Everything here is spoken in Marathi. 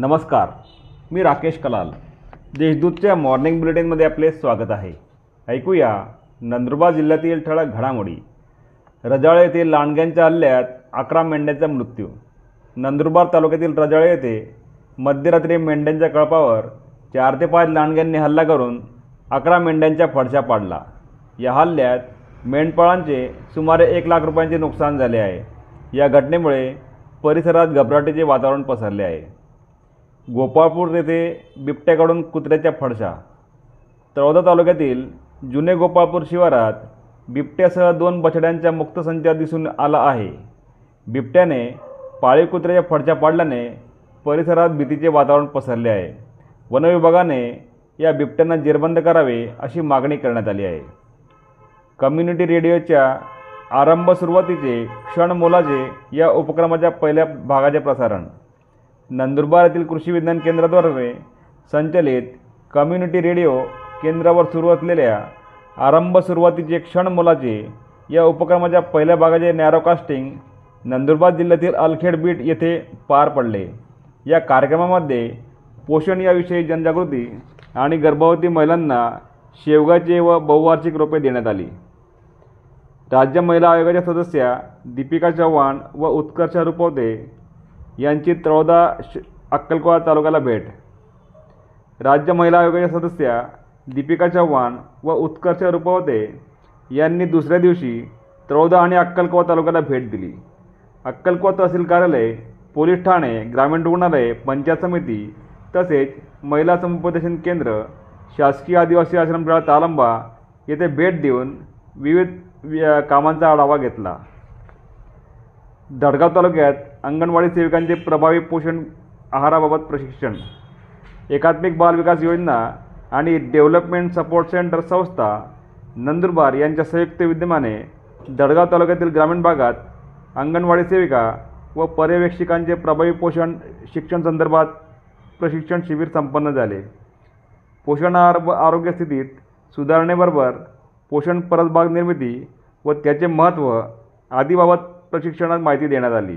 नमस्कार मी राकेश कलाल. देशदूतच्या मॉर्निंग बुलेटिनमध्ये आपले स्वागत आहे. ऐकूया नंदुरबार जिल्ह्यातील ठळक घडामोडी. रजाळे येथील लांडग्यांच्या हल्ल्यात अकरा मेंढ्यांचा मृत्यू. नंदुरबार तालुक्यातील रजाळे येथे मध्यरात्री मेंढ्यांच्या कळपावर चार ते पाच लांडग्यांनी हल्ला करून अकरा मेंढ्यांच्या फडशा पाडला. या हल्ल्यात मेंढपाळांचे सुमारे एक लाख रुपयांचे नुकसान झाले आहे. या घटनेमुळे परिसरात घबराटीचे वातावरण पसरले आहे. गोपाळपूर येथे बिबट्याकडून कुत्र्याच्या फडशा. तळोदा तालुक्यातील जुने गोपाळपूर शिवारात बिबट्यासह दोन बछड्यांचा मुक्त संचार दिसून आला आहे. बिबट्याने पाळीव कुत्र्याच्या फडशा पाडल्याने परिसरात भीतीचे वातावरण पसरले आहे. वनविभागाने या बिबट्यांना जेरबंद करावे अशी मागणी करण्यात आली आहे. कम्युनिटी रेडिओच्या आरंभ सुरुवातीचे क्षण मोलाचे या उपक्रमाच्या पहिल्या भागाचे प्रसारण. नंदुरबार येथील कृषी विज्ञान केंद्राद्वारे संचलित कम्युनिटी रेडिओ केंद्रावर सुरू असलेल्या आरंभ सुरुवातीचे क्षण मोलाचे या उपक्रमाच्या पहिल्या भागाचे नॅरोकास्टिंग नंदुरबार जिल्ह्यातील अलखेड बीट येथे पार पडले. या कार्यक्रमामध्ये पोषण याविषयी जनजागृती आणि गर्भवती महिलांना शेवगाचे व बहुवार्षिक रोपे देण्यात आली. राज्य महिला आयोगाच्या सदस्या दीपिका चव्हाण व उत्कर्षा रुपवते यांची त्रौदा श अक्कलकोवा तालुक्याला भेट. राज्य महिला आयोगाच्या सदस्या दीपिका चव्हाण व उत्कर्ष रुपवते यांनी दुसऱ्या दिवशी त्रौदा आणि अक्कलकोवा तालुक्याला भेट दिली. अक्कलकोवा तहसील कार्यालय पोलीस ठाणे ग्रामीण रुग्णालय पंचायत समिती तसेच महिला समुपदेशन केंद्र शासकीय आदिवासी आश्रमशाळा तालंबा येथे भेट देऊन विविध कामांचा आढावा घेतला. धडगाव तालुक्यात अंगणवाडी सेविकांचे प्रभावी पोषण आहाराबाबत प्रशिक्षण एकात्मिक बाल विकास योजना आणि डेव्हलपमेंट सपोर्ट सेंटर संस्था नंदुरबार यांच्या संयुक्त विद्यमाने दडगाव तालुक्यातील ग्रामीण भागात अंगणवाडी सेविका व पर्यवेक्षिकांचे प्रभावी पोषण शिक्षण संदर्भात प्रशिक्षण शिबिर संपन्न झाले. पोषण आहार व आरोग्य स्थितीत सुधारणेबरोबर पोषण परसबाग निर्मिती व त्याचे महत्त्व आदीबाबत प्रशिक्षणात माहिती देण्यात आली.